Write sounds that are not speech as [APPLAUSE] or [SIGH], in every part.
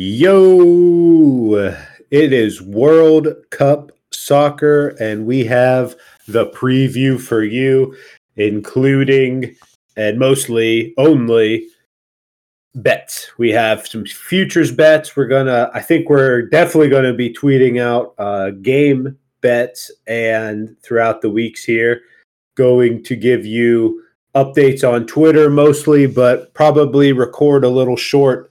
Yo, it is World Cup soccer, and we have the preview for you, including and mostly only bets. We have some futures bets. We're gonna, I think we're definitely gonna be tweeting out uh, game bets and throughout the weeks here, going to give you updates on Twitter mostly, but probably record a little short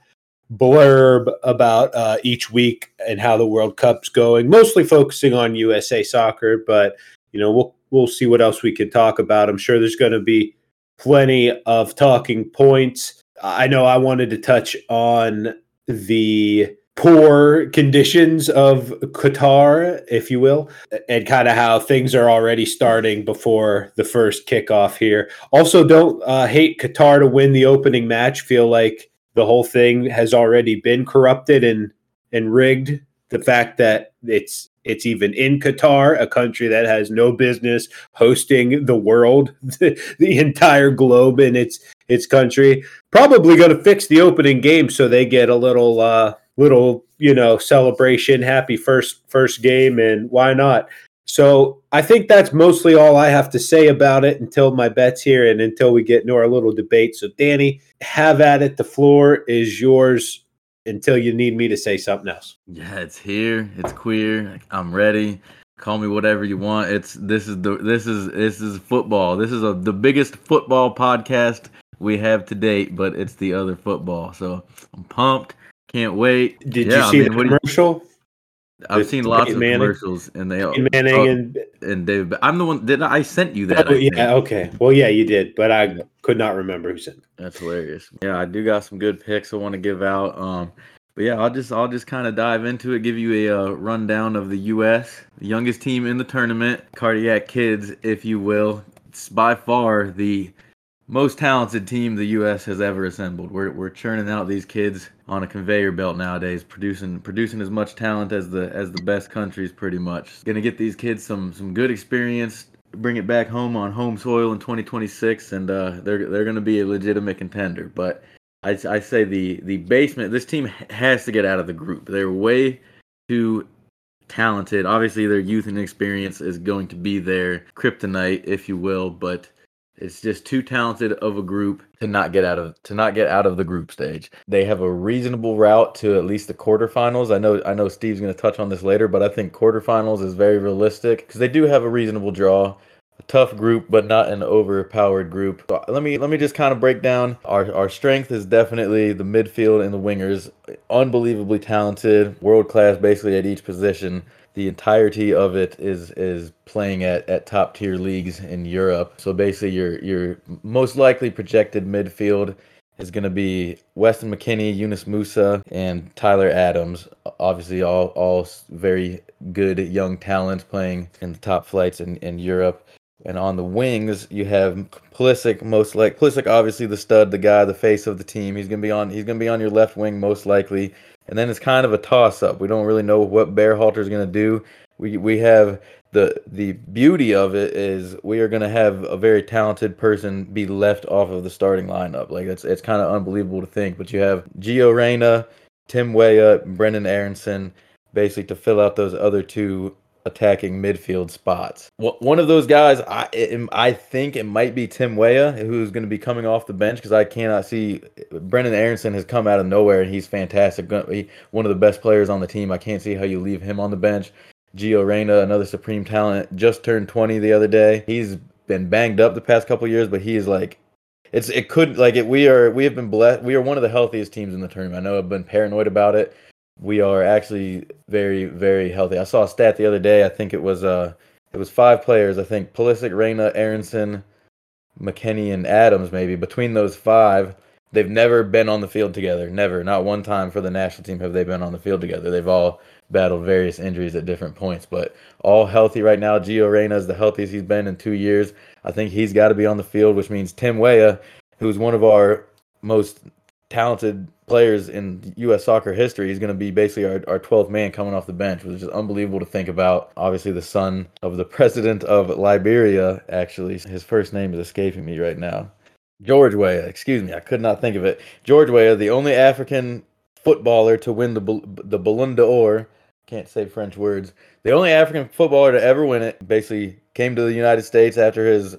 blurb about uh, each week and how the World Cup's going, mostly focusing on USA soccer, but you know, we'll we'll see what else we can talk about. I'm sure there's going to be plenty of talking points. I know I wanted to touch on the poor conditions of Qatar, if you will, and kind of how things are already starting before the first kickoff here. Also, don't uh, hate Qatar to win the opening match. Feel like the whole thing has already been corrupted and and rigged. The fact that it's it's even in Qatar, a country that has no business hosting the world, [LAUGHS] the, entire globe in its its country, probably going to fix the opening game so they get a little uh, little you know celebration, happy first first game, and why not? So I think that's mostly all I have to say about it until my bets here and until we get into our little debate. So Danny, have at it. The floor is yours until you need me to say something else. Yeah, it's here. It's queer. I'm ready. Call me whatever you want. It's this is the this is this is football. This is a, the biggest football podcast we have to date, but it's the other football. So I'm pumped. Can't wait. Did yeah, you see I mean, the commercial? I've seen lots of Manning. commercials, and they Peyton Manning oh, and and David. I'm the one. that I sent you that? Oh, yeah. Okay. Well, yeah, you did, but I could not remember who sent. It. That's hilarious. Yeah, I do got some good picks I want to give out. Um, but yeah, I'll just I'll just kind of dive into it, give you a uh, rundown of the U.S. the youngest team in the tournament, Cardiac Kids, if you will. It's by far the most talented team the U.S. has ever assembled. We're, we're churning out these kids on a conveyor belt nowadays, producing producing as much talent as the as the best countries, pretty much. Gonna get these kids some some good experience, bring it back home on home soil in 2026, and uh, they're they're gonna be a legitimate contender. But I, I say the the basement. This team has to get out of the group. They're way too talented. Obviously, their youth and experience is going to be their kryptonite, if you will, but it's just too talented of a group to not get out of to not get out of the group stage. They have a reasonable route to at least the quarterfinals. I know I know Steve's going to touch on this later, but I think quarterfinals is very realistic because they do have a reasonable draw. A tough group, but not an overpowered group. So let me let me just kind of break down. Our our strength is definitely the midfield and the wingers. Unbelievably talented, world class, basically at each position the entirety of it is is playing at, at top tier leagues in Europe. So basically, your your most likely projected midfield is going to be Weston McKennie, Yunus Musah, and Tyler Adams. Obviously, all all very good young talents playing in the top flights in, in Europe. And on the wings, you have Pulisic, most like Pulisic, obviously the stud, the guy, the face of the team. He's gonna be on. He's gonna be on your left wing most likely and then it's kind of a toss up. We don't really know what Berhalter is going to do. We we have the the beauty of it is we are going to have a very talented person be left off of the starting lineup. Like it's it's kind of unbelievable to think, but you have Gio Reyna, Tim Weah, Brendan Aaronson, basically to fill out those other two attacking midfield spots. One of those guys, I I think it might be Tim Weah, who's going to be coming off the bench because I cannot see Brendan Aaronson has come out of nowhere and he's fantastic. He, one of the best players on the team. I can't see how you leave him on the bench. Gio Reyna, another supreme talent, just turned 20 the other day. He's been banged up the past couple years, but he is like it's it could like it we are we have been blessed we are one of the healthiest teams in the tournament. I know I've been paranoid about it we are actually very very healthy. I saw a stat the other day. I think it was uh it was five players. I think Pulisic, Reyna, Aaronson, McKennie, and Adams. Maybe between those five, they've never been on the field together. Never, not one time for the national team have they been on the field together. They've all battled various injuries at different points, but all healthy right now. Gio Reyna is the healthiest he's been in two years. I think he's got to be on the field, which means Tim Weah, who's one of our most talented players in U.S. soccer history. He's going to be basically our, our 12th man coming off the bench, which is unbelievable to think about. Obviously, the son of the [LAUGHS] president of Liberia, actually. His first name is escaping me right now. George Weah, excuse me, I could not think of it. George Weah, the only African footballer to win the the Ballon d'Or. Can't say French words. The only African footballer to ever win it. Basically, came to the United States after his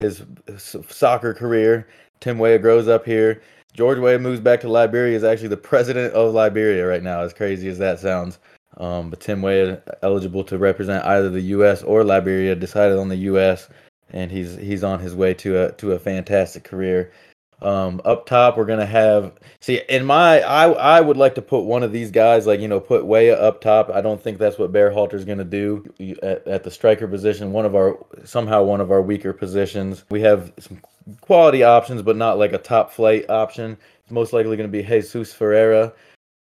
his soccer career. Tim Weah grows up here. George Weah moves back to Liberia. Is actually the president of Liberia right now. As crazy as that sounds. Um, but Tim Weah eligible to represent either the U.S. or Liberia. Decided on the U.S. and he's he's on his way to a to a fantastic career. Um, up top, we're gonna have see in my I I would like to put one of these guys like you know put Weah up top. I don't think that's what Berhalter's gonna do at, at the striker position. One of our somehow one of our weaker positions. We have some quality options, but not like a top flight option. It's most likely gonna be Jesus Ferreira.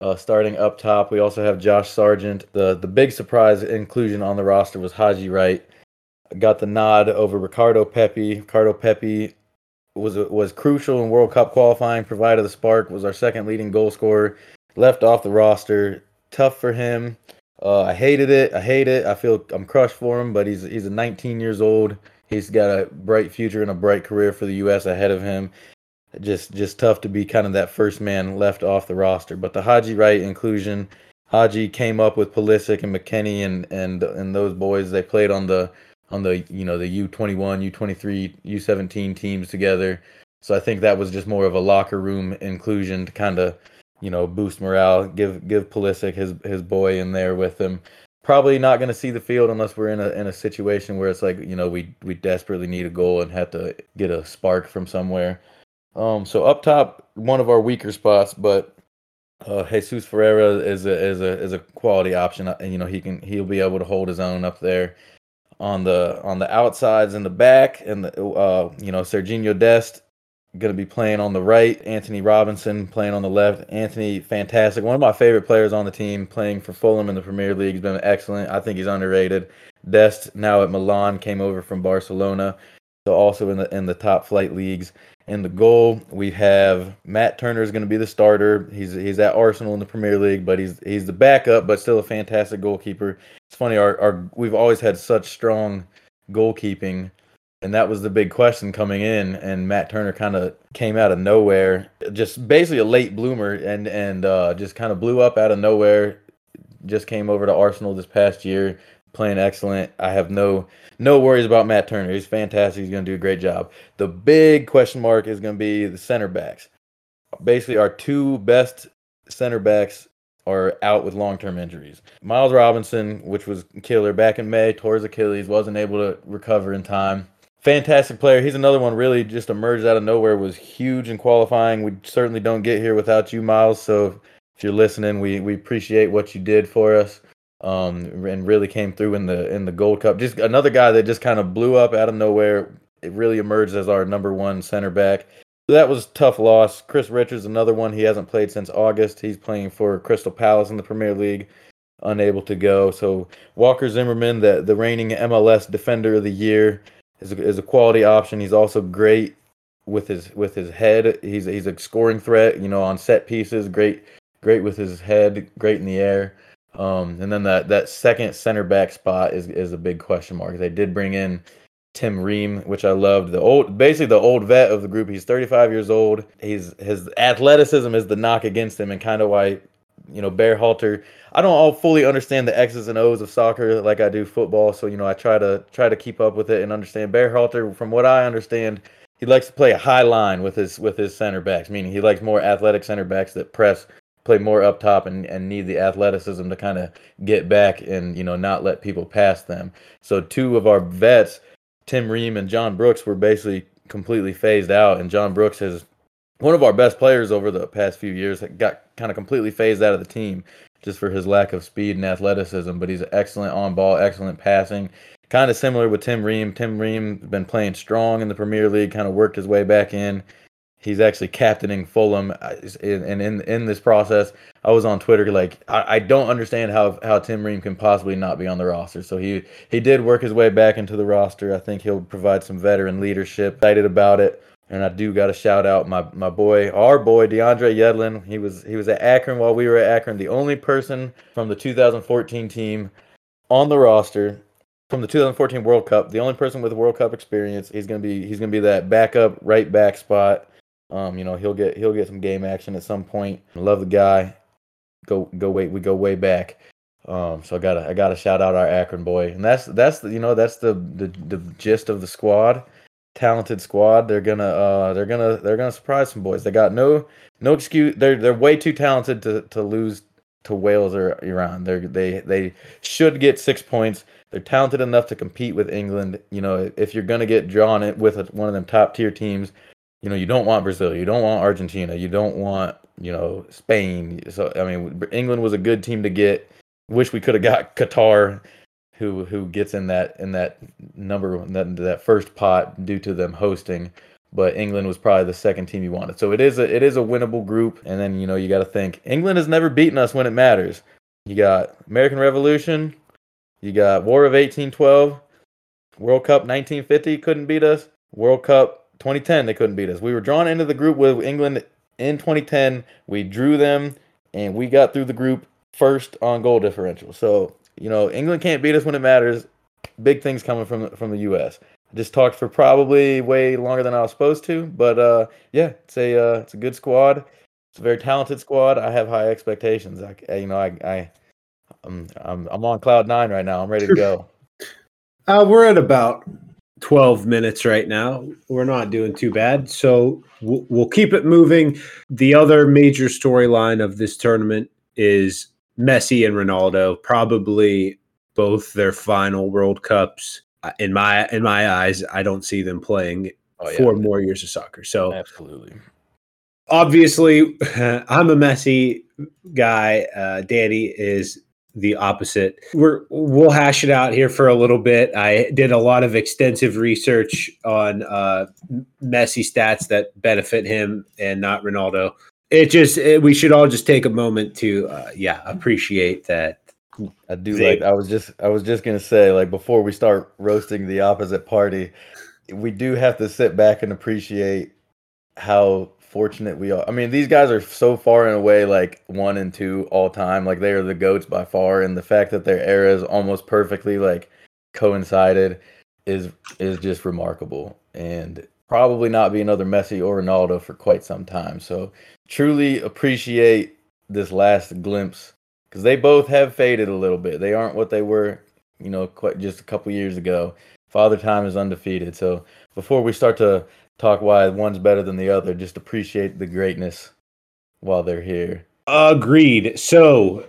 Uh, starting up top, we also have Josh Sargent. The the big surprise inclusion on the roster was Haji Wright. Got the nod over Ricardo Pepi. Ricardo Pepi was was crucial in World Cup qualifying, provided the spark, was our second leading goal scorer, left off the roster. Tough for him. Uh, I hated it. I hate it. I feel I'm crushed for him, but he's he's a 19 years old. He's got a bright future and a bright career for the U.S. ahead of him. Just just tough to be kind of that first man left off the roster. But the Haji Wright inclusion, Haji came up with Pulisic and McKennie and and and those boys. They played on the on the you know the U21, U23, U17 teams together. So I think that was just more of a locker room inclusion to kind of you know boost morale, give give Pulisic his his boy in there with him. Probably not going to see the field unless we're in a in a situation where it's like you know we we desperately need a goal and have to get a spark from somewhere. Um, so up top, one of our weaker spots, but uh, Jesus Ferreira is a is a is a quality option, and you know he can he'll be able to hold his own up there on the on the outsides in the back, and the, uh, you know Sergiño Dest going to be playing on the right. Antonee Robinson playing on the left. Antonee, fantastic. One of my favorite players on the team, playing for Fulham in the Premier League. He's been excellent. I think he's underrated. Dest now at Milan came over from Barcelona, so also in the in the top flight leagues. In the goal, we have Matt Turner is going to be the starter. He's he's at Arsenal in the Premier League, but he's he's the backup, but still a fantastic goalkeeper. It's funny, our, our we've always had such strong goalkeeping, and that was the big question coming in. And Matt Turner kind of came out of nowhere, just basically a late bloomer, and and uh, just kind of blew up out of nowhere. Just came over to Arsenal this past year, playing excellent. I have no no worries about Matt Turner. He's fantastic. He's going to do a great job. The big question mark is going to be the center backs. Basically, our two best center backs are out with long term injuries. Miles Robinson, which was killer back in May, tore his Achilles, wasn't able to recover in time. Fantastic player. He's another one really just emerged out of nowhere, was huge in qualifying. We certainly don't get here without you, Miles. So if you're listening, we, we appreciate what you did for us um, and really came through in the in the Gold Cup. Just another guy that just kind of blew up out of nowhere. It really emerged as our number one center back. That was tough loss. Chris Richards, another one. He hasn't played since August. He's playing for Crystal Palace in the Premier League, unable to go. So Walker Zimmerman, the the reigning MLS Defender of the Year, is a, is a quality option. He's also great with his with his head. He's he's a scoring threat. You know, on set pieces, great great with his head, great in the air. Um, and then that that second center back spot is is a big question mark. They did bring in Tim Ream, which I loved. The old, basically the old vet of the group. He's 35 years old. He's his athleticism is the knock against him, and kind of why, you know, Berhalter. I don't all fully understand the X's and O's of soccer like I do football. So you know, I try to try to keep up with it and understand. Berhalter, from what I understand, he likes to play a high line with his with his center backs. Meaning he likes more athletic center backs that press play more up top and, and need the athleticism to kind of get back and you know not let people pass them. So two of our vets, Tim Ream and John Brooks, were basically completely phased out, and John Brooks has one of our best players over the past few years. Got kind of completely phased out of the team just for his lack of speed and athleticism, but he's excellent on ball, excellent passing. Kind of similar with Tim Ream. Tim Ream been playing strong in the Premier League, kind of worked his way back in he's actually captaining Fulham, uh, and in in this process, I was on Twitter like I, I don't understand how how Tim Ream can possibly not be on the roster. So he he did work his way back into the roster. I think he'll provide some veteran leadership. Excited about it. And I do got to shout out my, my boy, our boy DeAndre Yedlin. He was he was at Akron while we were at Akron. The only person from the 2014 team on the roster from the 2014 World Cup. The only person with World Cup experience. He's gonna be he's gonna be that backup right back spot um, you know, he'll get he'll get some game action at some point. Love the guy. go go wait we go way back. Um, so I gotta I gotta shout out our Akron boy, and that's that's the you know that's the the, the gist of the squad. Talented squad. They're gonna uh they're gonna they're gonna surprise some boys. They got no no excuse. They're they're way too talented to to lose to Wales or Iran. They they they should get six points. They're talented enough to compete with England. You know, if you're gonna get drawn it with a, one of them top tier teams, you know, you don't want Brazil, you don't want Argentina, you don't want you know Spain. So I mean, England was a good team to get. Wish we could have got Qatar, who who gets in that in that number that that first pot due to them hosting but England was probably the second team you wanted. So it is a it is a winnable group. And then you know you got to think England has never beaten us when it matters. You got American Revolution, you got War of 1812, World Cup 1950 couldn't beat us, World Cup 2010 they couldn't beat us. We were drawn into the group with England in 2010. We drew them and we got through the group first on goal differential. So you know England can't beat us when it matters. Big things coming from from the U.S I just talked for probably way longer than I was supposed to, but uh, yeah, it's a uh, it's a good squad. It's a very talented squad. I have high expectations. I, you know, I, I I'm I'm I'm on cloud nine right now. I'm ready to go. [LAUGHS] uh, we're at about 12 minutes right now. We're not doing too bad, so we'll, we'll keep it moving. The other major storyline of this tournament is Messi and Ronaldo, probably both their final World Cups in my in my eyes, I don't see them playing oh, yeah. four more years of soccer. So absolutely, obviously, [LAUGHS] I'm a Messi guy. Uh, Danny is the opposite. We're we'll hash it out here for a little bit. I did a lot of extensive research on uh, Messi stats that benefit him and not Ronaldo. It just it, we should all just take a moment to uh, yeah appreciate that I do like. I was just. I was just gonna say, like, before we start roasting the opposite party, we do have to sit back and appreciate how fortunate we are. I mean, these guys are so far and away like one and two all time. Like they are the goats by far, and the fact that their eras almost perfectly like coincided is is just remarkable. And probably not be another Messi or Ronaldo for quite some time. So truly appreciate this last glimpse because they both have faded a little bit. They aren't what they were, you know, quite just a couple years ago. Father Time is undefeated. So before we start to talk why one's better than the other, just appreciate the greatness while they're here. Agreed. So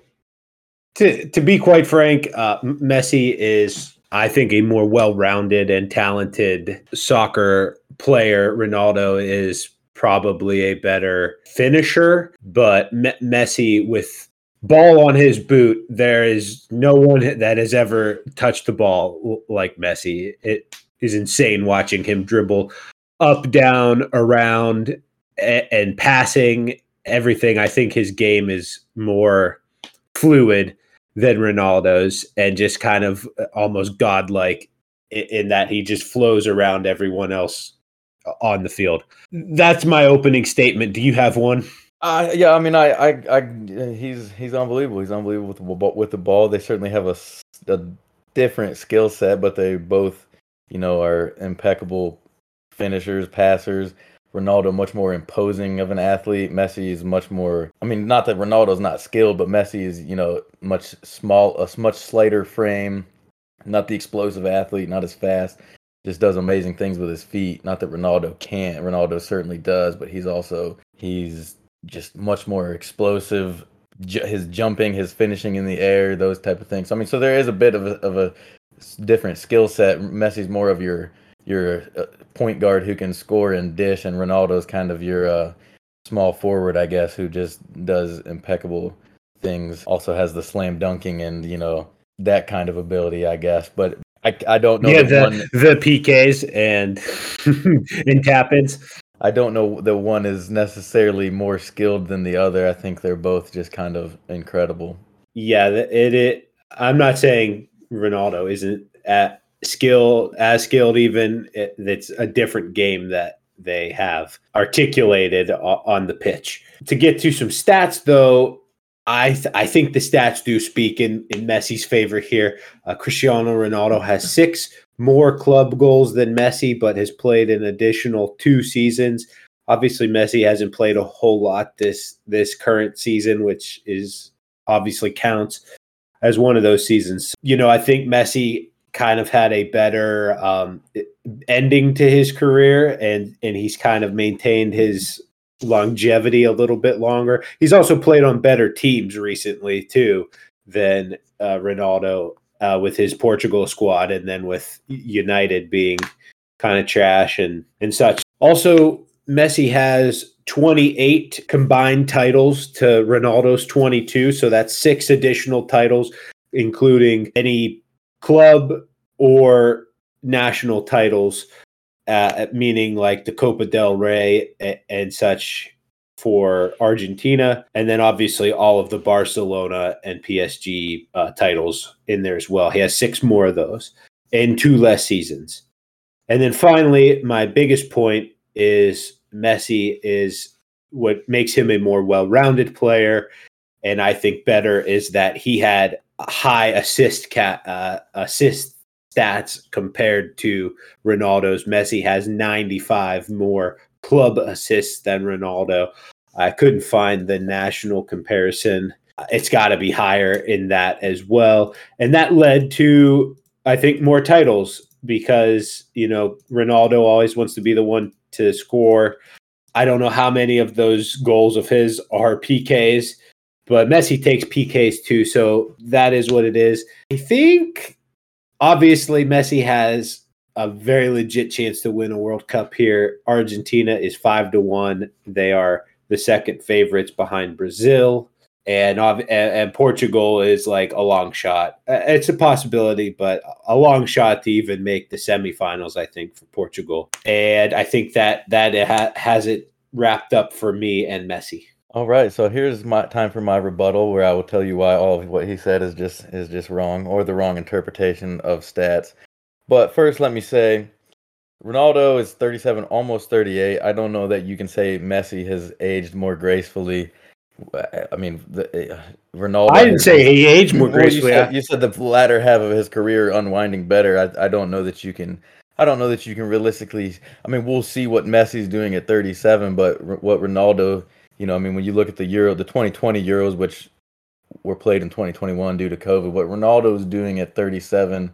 to to be quite frank, uh, Messi is, I think, a more well-rounded and talented soccer player. Ronaldo is probably a better finisher, but Messi with ball on his boot, there is no one that has ever touched the ball like Messi. It is insane watching him dribble up, down, around, and passing everything. I think his game is more fluid than Ronaldo's and just kind of almost godlike in that he just flows around everyone else on the field. That's my opening statement. Do you have one? Uh, yeah, I mean, I, I, I, he's he's unbelievable. He's unbelievable with the, with the ball. They certainly have a, a different skill set, but they both, you know, are impeccable finishers, passers. Ronaldo much more imposing of an athlete. Messi is much more. I mean, not that Ronaldo's not skilled, but Messi is, you know, much small, a much slighter frame. Not the explosive athlete, not as fast. Just does amazing things with his feet. Not that Ronaldo can't. Ronaldo certainly does, but he's also he's just much more explosive. his jumping, his finishing in the air, those type of things. I mean, so there is a bit of a, of a different skill set. Messi's more of your your uh, point guard who can score and dish, and Ronaldo's kind of your uh, small forward, I guess, who just does impeccable things. Also has the slam dunking and you know that kind of ability, I guess. But I, I don't know. Yeah, the one... the PKs and [LAUGHS] and tap ins. I don't know that one is necessarily more skilled than the other. I think they're both just kind of incredible. Yeah, it. it I'm not saying Ronaldo isn't at skill as skilled. Even it, it's a different game that they have articulated on the pitch. To get to some stats, though, I th- I think the stats do speak in in Messi's favor here. Uh, Cristiano Ronaldo has six more club goals than Messi, but has played an additional two seasons. Obviously, Messi hasn't played a whole lot this this current season, which is obviously counts as one of those seasons. You know, I think Messi kind of had a better um, ending to his career, and and he's kind of maintained his longevity a little bit longer. He's also played on better teams recently too than uh, Ronaldo uh, with his Portugal squad, and then with United being kind of trash and and such. Also, Messi has 28 combined titles to Ronaldo's 22, so that's six additional titles, including any club or national titles, uh, meaning like the Copa del Rey and, and such for Argentina, and then obviously all of the Barcelona and PSG uh, titles in there as well. He has six more of those in two less seasons. And then finally, my biggest point is Messi is what makes him a more well-rounded player, and I think better is that he had high assist cat uh, assist stats compared to Ronaldo's. Messi has 95 more club assists than Ronaldo. I couldn't find the national comparison. It's got to be higher in that as well. And that led to, I think, more titles because, you know, Ronaldo always wants to be the one to score. I don't know how many of those goals of his are PKs, but Messi takes PKs too. So that is what it is. I think obviously Messi has a very legit chance to win a World Cup here. Argentina is five to one. They are the second favorites behind Brazil. And, and Portugal is like a long shot. Uh, it's a possibility, but a long shot to even make the semifinals. I think for Portugal, and I think that that has it wrapped up for me and Messi. All right, so here's my time for my rebuttal, where I will tell you why all of what he said is just is just wrong or the wrong interpretation of stats. But first, let me say, Ronaldo is 37, almost 38. I don't know that you can say Messi has aged more gracefully. I mean, the, uh, Ronaldo. I didn't say he aged more gracefully. You said, you said, the latter half of his career unwinding better. I, I don't know that you can. I don't know that you can realistically. I mean, we'll see what Messi's doing at 37, but what Ronaldo, you know, I mean, when you look at the Euro, the 2020 Euros, which were played in 2021 due to COVID, what Ronaldo's doing at 37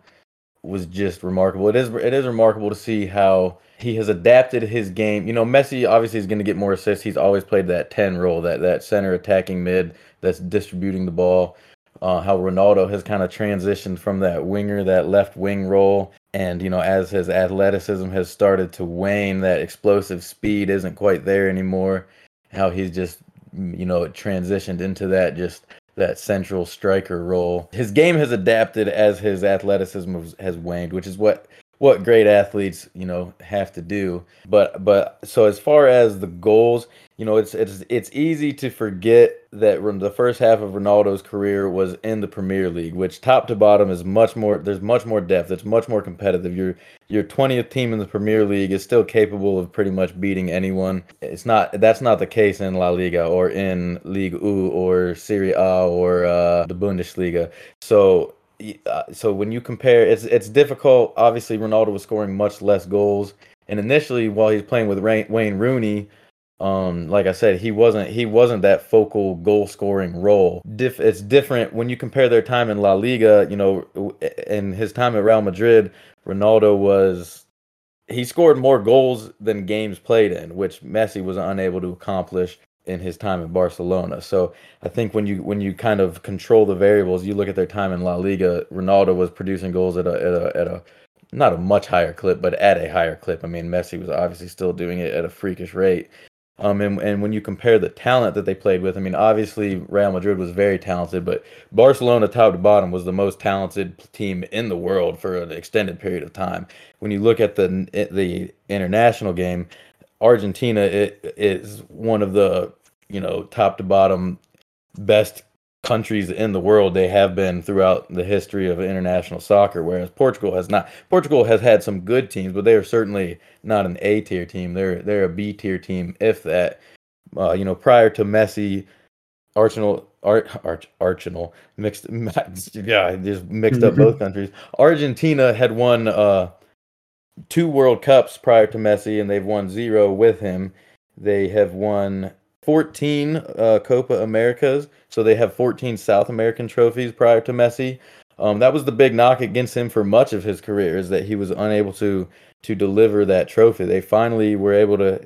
was just remarkable. It is it is remarkable to see how he has adapted his game. You know, Messi obviously is going to get more assists. He's always played that 10 role, that that center attacking mid that's distributing the ball. Uh, how Ronaldo has kind of transitioned from that winger, that left wing role, and you know, as his athleticism has started to wane, that explosive speed isn't quite there anymore. How he's just you know transitioned into that just that central striker role. His game has adapted as his athleticism has waned, which is what what great athletes you know have to do. But but so as far as the goals, you know, it's it's it's easy to forget that the first half of Ronaldo's career was in the Premier League, which top to bottom is much more. There's much more depth. It's much more competitive. Your your 20th team in the Premier League is still capable of pretty much beating anyone. It's not. That's not the case in La Liga or in League U or Serie A or uh, the Bundesliga. So. Uh, so when you compare, it's it's difficult. Obviously, Ronaldo was scoring much less goals, and initially, while he's playing with Wayne Rooney, um like i said he wasn't he wasn't that focal goal scoring role Dif- it's different when you compare their time in la liga you know in his time at real madrid ronaldo was he scored more goals than games played in which messi was unable to accomplish in his time at barcelona so i think when you when you kind of control the variables you look at their time in la liga ronaldo was producing goals at a at a, at a not a much higher clip, but at a higher clip. I mean, Messi was obviously still doing it at a freakish rate. Um, and, and when you compare the talent that they played with, I mean, obviously Real Madrid was very talented, but Barcelona, top to bottom, was the most talented team in the world for an extended period of time. When you look at the the international game, Argentina is one of the you know top to bottom best countries in the world they have been throughout the history of international soccer whereas Portugal has not. Portugal has had some good teams but they are certainly not an A tier team. They're they're a B tier team if that. Uh, you know prior to Messi Arsenal Ar- Arch, Arsenal mixed [LAUGHS] yeah just mixed up both [LAUGHS] countries. Argentina had won uh two World Cups prior to Messi and they've won zero with him. They have won 14 uh, Copa Americas, so they have 14 South American trophies prior to Messi. Um, that was the big knock against him for much of his career is that he was unable to to deliver that trophy. They finally were able to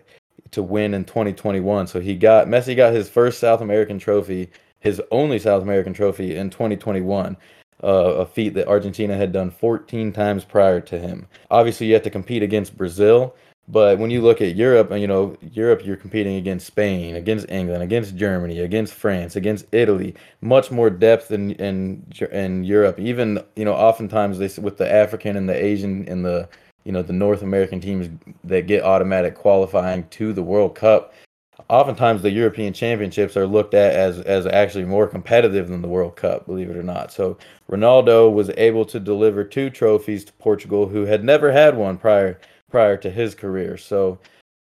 to win in 2021. So he got Messi got his first South American trophy, his only South American trophy in 2021. Uh, a feat that Argentina had done 14 times prior to him. Obviously, you have to compete against Brazil, but when you look at Europe, you know, Europe, you're competing against Spain, against England, against Germany, against France, against Italy. Much more depth in in in Europe. Even you know, oftentimes they with the African and the Asian and the you know the North American teams that get automatic qualifying to the World Cup. Oftentimes, the European Championships are looked at as as actually more competitive than the World Cup, believe it or not. So Ronaldo was able to deliver two trophies to Portugal, who had never had one prior prior to his career. So,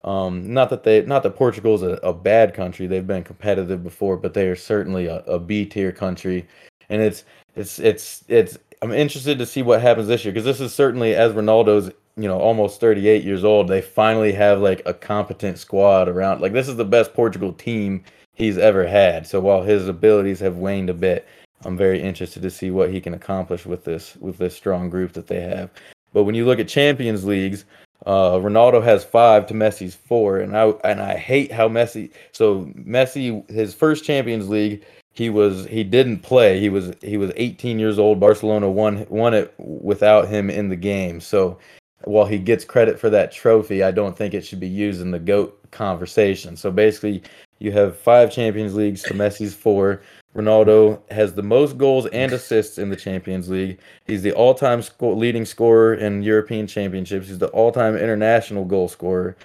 um, not that they not that Portugal is a, a, bad country; they've been competitive before, but they are certainly a, a B tier country, and it's it's it's it's. I'm interested to see what happens this year because this is certainly as Ronaldo's you know almost 38 years old they finally have like a competent squad around like this is the best portugal team he's ever had so while his abilities have waned a bit i'm very interested to see what he can accomplish with this with this strong group that they have but when you look at champions leagues uh, Ronaldo has five to Messi's four, and I and I hate how Messi. So Messi, his first Champions League, he was he didn't play. He was he was 18 years old. Barcelona won won it without him in the game. So while he gets credit for that trophy, I don't think it should be used in the GOAT conversation. So basically, you have five Champions Leagues to Messi's four. Ronaldo has the most goals and assists in the Champions League. He's the all-time sco- leading scorer in European Championships. He's the all-time international goal scorer.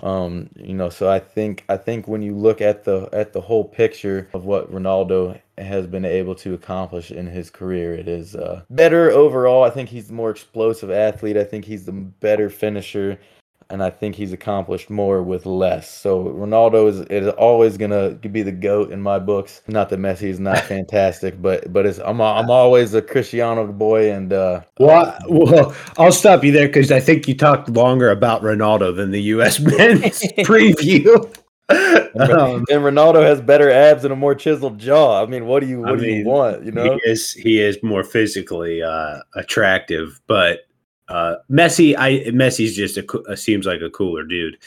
Um, you know, so I think I think when you look at the at the whole picture of what Ronaldo has been able to accomplish in his career, it is uh, better overall. I think he's the more explosive athlete. I think he's the better finisher and I think he's accomplished more with less. So Ronaldo is is always gonna be the goat in my books. Not that Messi is not [LAUGHS] fantastic, but but it's I'm I'm always a Cristiano boy. And uh, well, well, I'll stop you there because I think you talked longer about Ronaldo than the U.S. [LAUGHS] men's [LAUGHS] preview. um, and Ronaldo has better abs and a more chiseled jaw. I mean, what do you what I do you want? You know, he is he is more physically uh, attractive, but uh, Messi, I Messi's just a, a, seems like a cooler dude.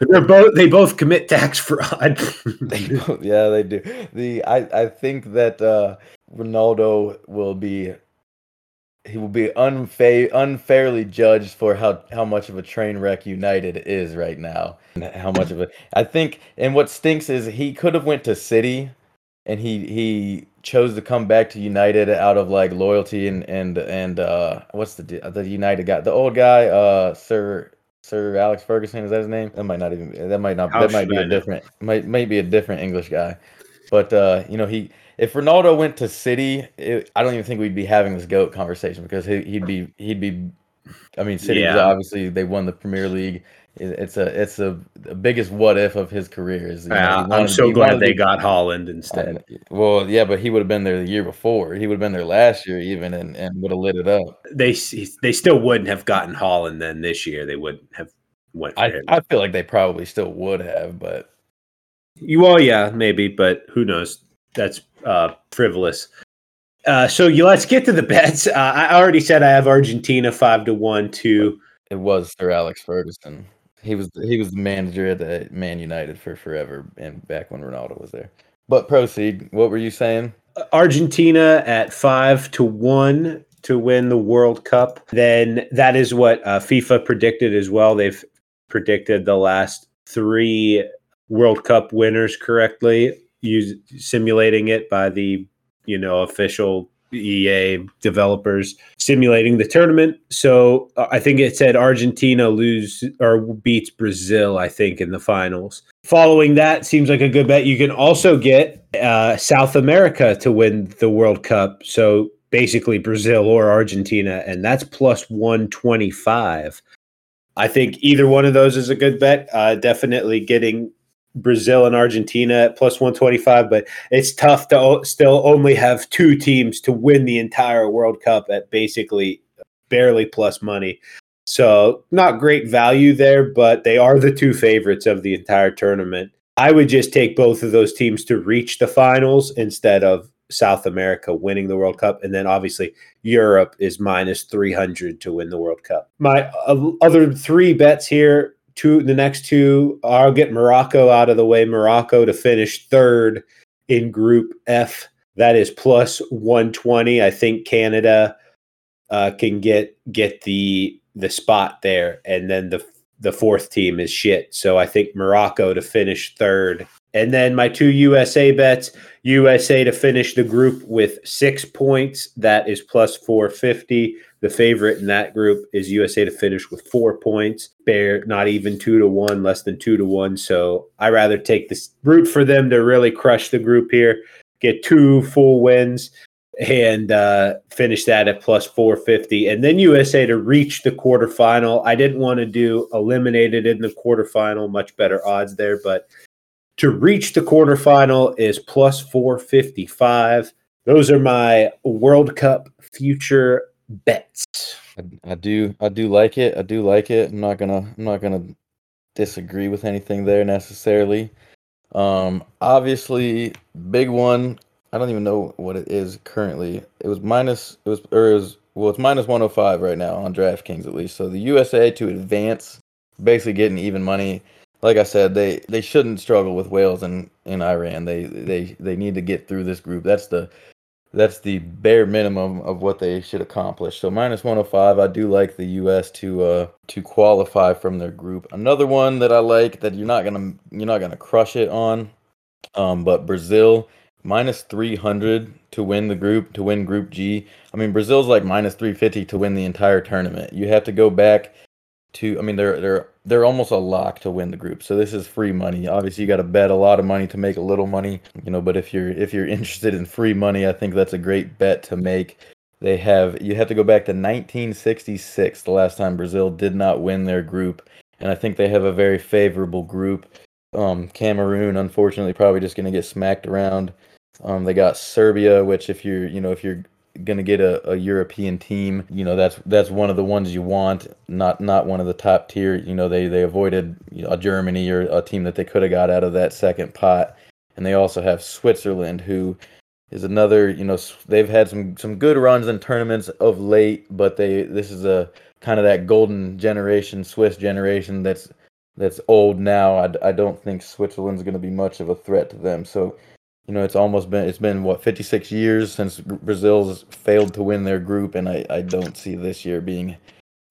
They're both they both commit tax [LAUGHS] fraud. [LAUGHS] they both, yeah, they do. The I I think that uh, Ronaldo will be he will be unfa- unfairly judged for how how much of a train wreck United is right now. And how much of a I think and what stinks is he could have went to City and he he chose to come back to United out of like loyalty and and and uh what's the the United guy the old guy uh Sir Sir Alex Ferguson is that his name? That might not even that might not How that might be a different might might be a different English guy. But uh you know he if Ronaldo went to City it, I don't even think we'd be having this goat conversation because he, he'd be he'd be I mean City yeah. obviously they won the Premier League it's a it's a the biggest what if of his career is. You know, I'm so glad they got Haaland instead. well, yeah, but he would have been there the year before. He would have been there last year even, and, and would have lit it up. They they still wouldn't have gotten Haaland then this year. They wouldn't have went. I him. I feel like they probably still would have, but you well, yeah, maybe, but who knows? That's uh, frivolous. Uh, so you let's get to the bets. Uh, I already said I have Argentina five to one to. It was Sir Alex Ferguson. He was he was the manager at the Man United for forever, and back when Ronaldo was there. But proceed. What were you saying? Argentina at five to one to win the World Cup. Then that is what uh, FIFA predicted as well. They've predicted the last three World Cup winners correctly, use, simulating it by the you know official EA developers simulating the tournament. So uh, I think it said Argentina lose or beats Brazil, I think, in the finals. Following that seems like a good bet. You can also get uh, South America to win the World Cup. So basically Brazil or Argentina, and that's plus 125. I think either one of those is a good bet. Uh, definitely getting Brazil and Argentina at plus 125, but it's tough to still only have two teams to win the entire World Cup at basically barely plus money. So, not great value there, but they are the two favorites of the entire tournament. I would just take both of those teams to reach the finals instead of South America winning the World Cup. And then obviously Europe is minus 300 to win the World Cup. My uh, other three bets here two the next two i'll get morocco out of the way. Morocco to finish third in group f. That is plus 120 i think canada uh, can get get the the spot there. And then the the fourth team is shit. So i think morocco to finish third. And then my two USA bets USA to finish the group with six points. That is plus 450. The favorite in that group is USA to finish with four points. Bear not even two to one, less than two to one. So I rather take this route for them to really crush the group here, get two full wins, and uh, finish that at plus 450. And then USA to reach the quarterfinal. I didn't want to do eliminated in the quarterfinal, much better odds there, but to reach the quarterfinal is plus 455. Those are my World Cup future bets. I, I, do I do like it. I do like it. I'm not gonna I'm not gonna disagree with anything there necessarily. Um obviously big one. I don't even know what it is currently. It was minus it was or it was well it's minus 105 right now on DraftKings at least. So the USA to advance basically getting even money like I said, they they shouldn't struggle with Wales and, and Iran. They they they need to get through this group. That's the that's the bare minimum of what they should accomplish. So minus 105, I do like the U.S. to uh to qualify from their group. Another one that I like that you're not gonna you're not gonna crush it on, um, but Brazil minus 300 to win the group to win Group G. I mean Brazil's like minus 350 to win the entire tournament. You have to go back to I mean they're they're they're almost a lock to win the group. So this is free money. Obviously you got to bet a lot of money to make a little money, you know, but if you're if you're [LAUGHS] interested in free money, I think that's a great bet to make. They have you have to go back to 1966 the last time Brazil did not win their group and I think they have a very favorable group. Um, Cameroon unfortunately probably just going to get smacked around. Um, they got Serbia, which if you're, you know, if you're going to get a, a European team. You know, that's that's one of the ones you want, not not one of the top tier. You know, they they avoided you know, a Germany or a team that they could have got out of that second pot. And they also have Switzerland, who is another. You know, they've had some some good runs in tournaments of late, but they this is a kind of that golden generation, Swiss generation that's that's old now. I, I don't think Switzerland's going to be much of a threat to them. So you know, it's almost been it's been what 56 years since Brazil's failed to win their group, and I I don't see this year being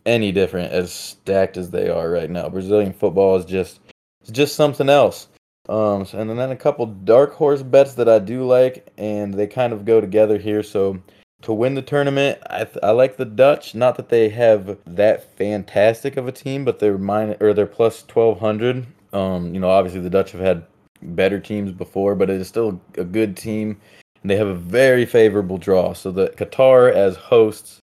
any different as stacked as they are right now. Brazilian football is just it's just something else. Um, and then a couple dark horse bets that I do like, and they kind of go together here. So to win the tournament, I, th- I like the Dutch. Not that they have that fantastic of a team, but they're minus or they're plus twelve hundred. Um, you know, obviously the Dutch have had better teams before, but it is still a good team. And they have a very favorable draw. So the Qatar as hosts,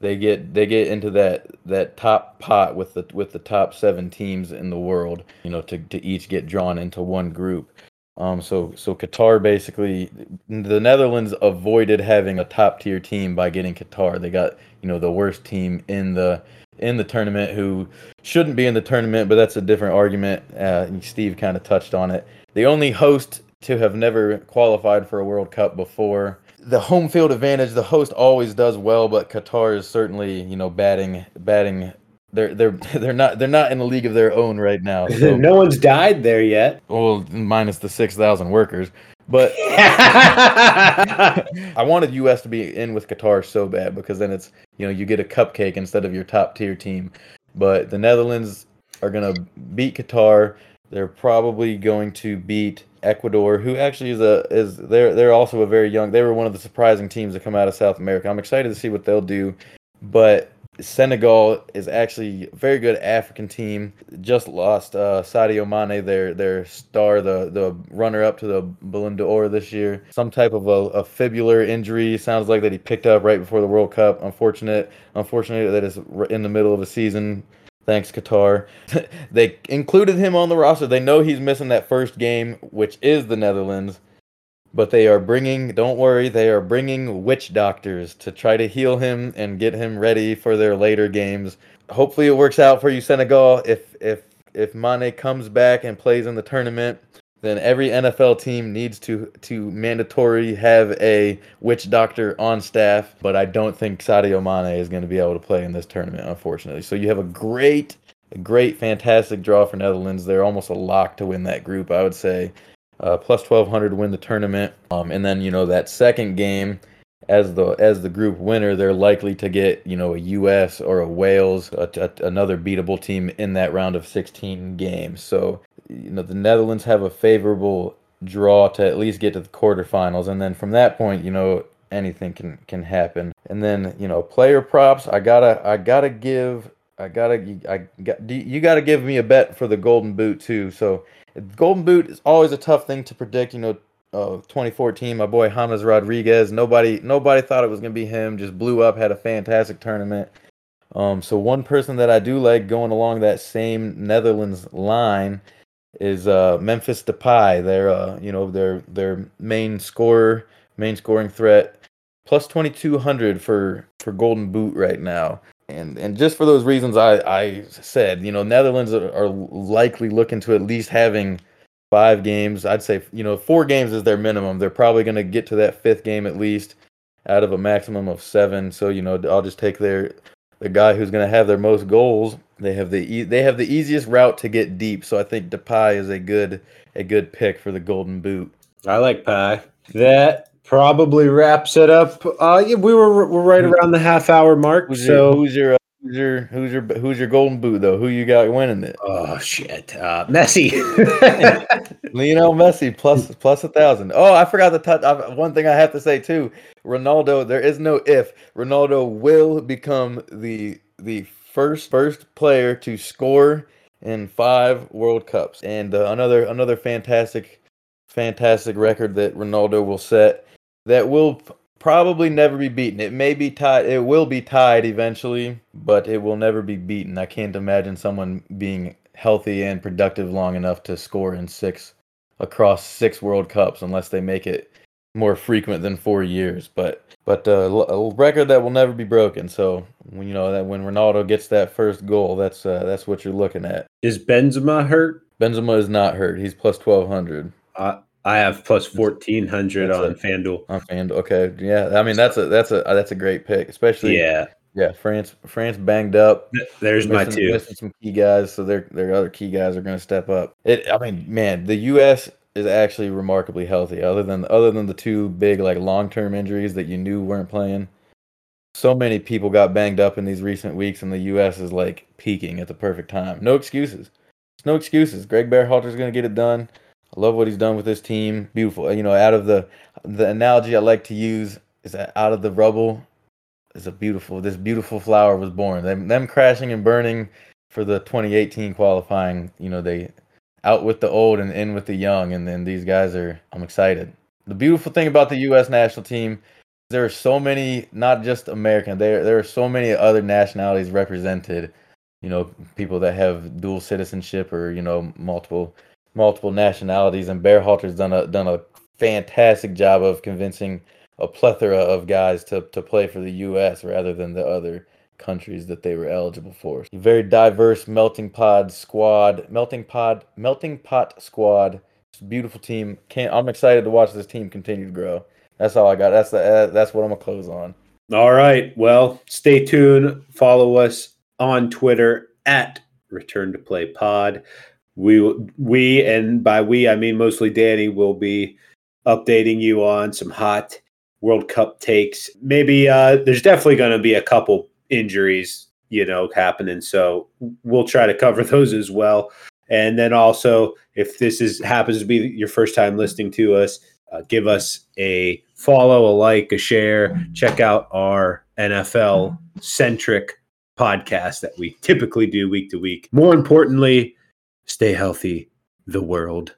they get they get into that that top pot with the with the top seven teams in the world. You know, to to each get drawn into one group. Um, so so Qatar basically the Netherlands avoided having a top tier team by getting Qatar. They got you know the worst team in the in the tournament who shouldn't be in the tournament, but that's a different argument. Uh, Steve kind of touched on it. The only host to have never qualified for a World Cup before. The home field advantage, the host always does well, but Qatar is certainly, you know, batting batting they're they're [LAUGHS] they're not they're not in a league of their own right now. [LAUGHS] So. no one's died there yet. Well, minus the six thousand workers. But [LAUGHS] I wanted US to be in with Qatar so bad because then it's you know you get a cupcake instead of your top tier team. But the Netherlands are gonna beat Qatar. They're probably going to beat Ecuador, who actually is a is they're they're also a very young. They were one of the surprising teams to come out of South America. I'm excited to see what they'll do, but Senegal is actually a very good African team. Just lost uh, Sadio Mane, their their star, the the runner up to the Ballon d'Or this year. Some type of a, a fibular injury. Sounds like that he picked up right before the World Cup. Unfortunate, unfortunate that is in the middle of a season. Thanks, Qatar. [LAUGHS] they included him on the roster. They know he's missing that first game, which is the Netherlands but they are bringing don't worry they are bringing witch doctors to try to heal him and get him ready for their later games hopefully it works out for you senegal if if if mane comes back and plays in the tournament then every NFL team needs to to mandatory have a witch doctor on staff. But I don't think Sadio Mane is going to be able to play in this tournament, unfortunately. So you have a great, great, fantastic draw for Netherlands. They're almost a lock to win that group, I would say. Uh, plus 1200 to win the tournament. Um, and then you know that second game as the as the group winner, they're likely to get you know a U.S. or a Wales, a, a, another beatable team in that round of 16 games. So you know the Netherlands have a favorable draw to at least get to the quarterfinals, and then from that point, you know anything can can happen. And then you know player props, I gotta I gotta give I gotta I got you gotta give me a bet for the Golden Boot too. So Golden Boot is always a tough thing to predict. You know, uh, 2014, my boy James Rodriguez. Nobody nobody thought it was gonna be him. Just blew up, had a fantastic tournament. Um, so one person that I do like going along that same Netherlands line is uh, Memphis Depay. Their uh, you know their their main scorer, main scoring threat, plus 2200 for for Golden Boot right now. And and just for those reasons I I said, you know, Netherlands are, are likely looking to at least having five games. I'd say you know four games is their minimum. They're probably going to get to that fifth game at least out of a maximum of seven. So you know I'll just take their the guy who's going to have their most goals. They have the they have the easiest route to get deep. So I think Depay is a good a good pick for the Golden Boot. I like Pie. That probably wraps it up. Uh, yeah, we were we're right around the half hour mark. Who's so your, who's your uh, who's your who's your who's your Golden Boot though? Who you got winning it? oh shit, uh, Messi. [LAUGHS] Lionel Messi plus plus a thousand. Oh, I forgot to touch I, one thing. I have to say too. Ronaldo. There is no if. Ronaldo will become the the first first player to score in five World Cups, and uh, another another fantastic fantastic record that Ronaldo will set. That will probably never be beaten. It may be tied. It will be tied eventually, but it will never be beaten. I can't imagine someone being healthy and productive long enough to score in six across six World Cups unless they make it more frequent than four years. But but uh, a record that will never be broken. So when you know that when Ronaldo gets that first goal, that's uh, that's what you're looking at. is Benzema hurt? Benzema is not hurt. He's plus twelve hundred Uh, I have plus fourteen hundred on it. FanDuel. on FanDuel. Okay, yeah. I mean that's a that's a that's a great pick, especially Yeah, yeah. France France banged up. th- there's my two. missing some key guys, so their their other key guys are going to step up. It, I mean, man, the U.S. is actually remarkably healthy. Other than other than the two big like long term injuries that you knew weren't playing, so many people got banged up in these recent weeks, and the U.S. is like peaking at the perfect time. No excuses. There's no excuses. Greg Berhalter's going to get it done. I love what he's done with this team. Beautiful. You know, out of the the analogy I like to use is that out of the rubble is a beautiful this beautiful flower was born. Them them crashing and burning for the 2018 qualifying, you know, they out with the old and in with the young and then these guys are I'm excited. The beautiful thing about the US national team there are so many not just American, there there are so many other nationalities represented. You know, people that have dual citizenship or, you know, multiple multiple nationalities and Berhalter's done a done a fantastic job of convincing a plethora of guys to, to play for the US rather than the other countries that they were eligible for. A very diverse melting pod squad, melting pod, melting pot squad. Beautiful team. Can't I'm excited to watch this team continue to grow. That's all I got. That's the uh, that's what I'm gonna close on. All right. Well, stay tuned. Follow us on Twitter at Return to Play Pod. We we and by we I mean mostly Danny will be updating you on some hot World Cup takes. Maybe uh, there's definitely going to be a couple injuries, you know, happening. So we'll try to cover [LAUGHS] those as well. And then also, if this is happens to be your first time listening to us, uh, give us a follow, a like, a share. Check out our NFL centric podcast that we typically do week to week. More importantly, stay healthy. The world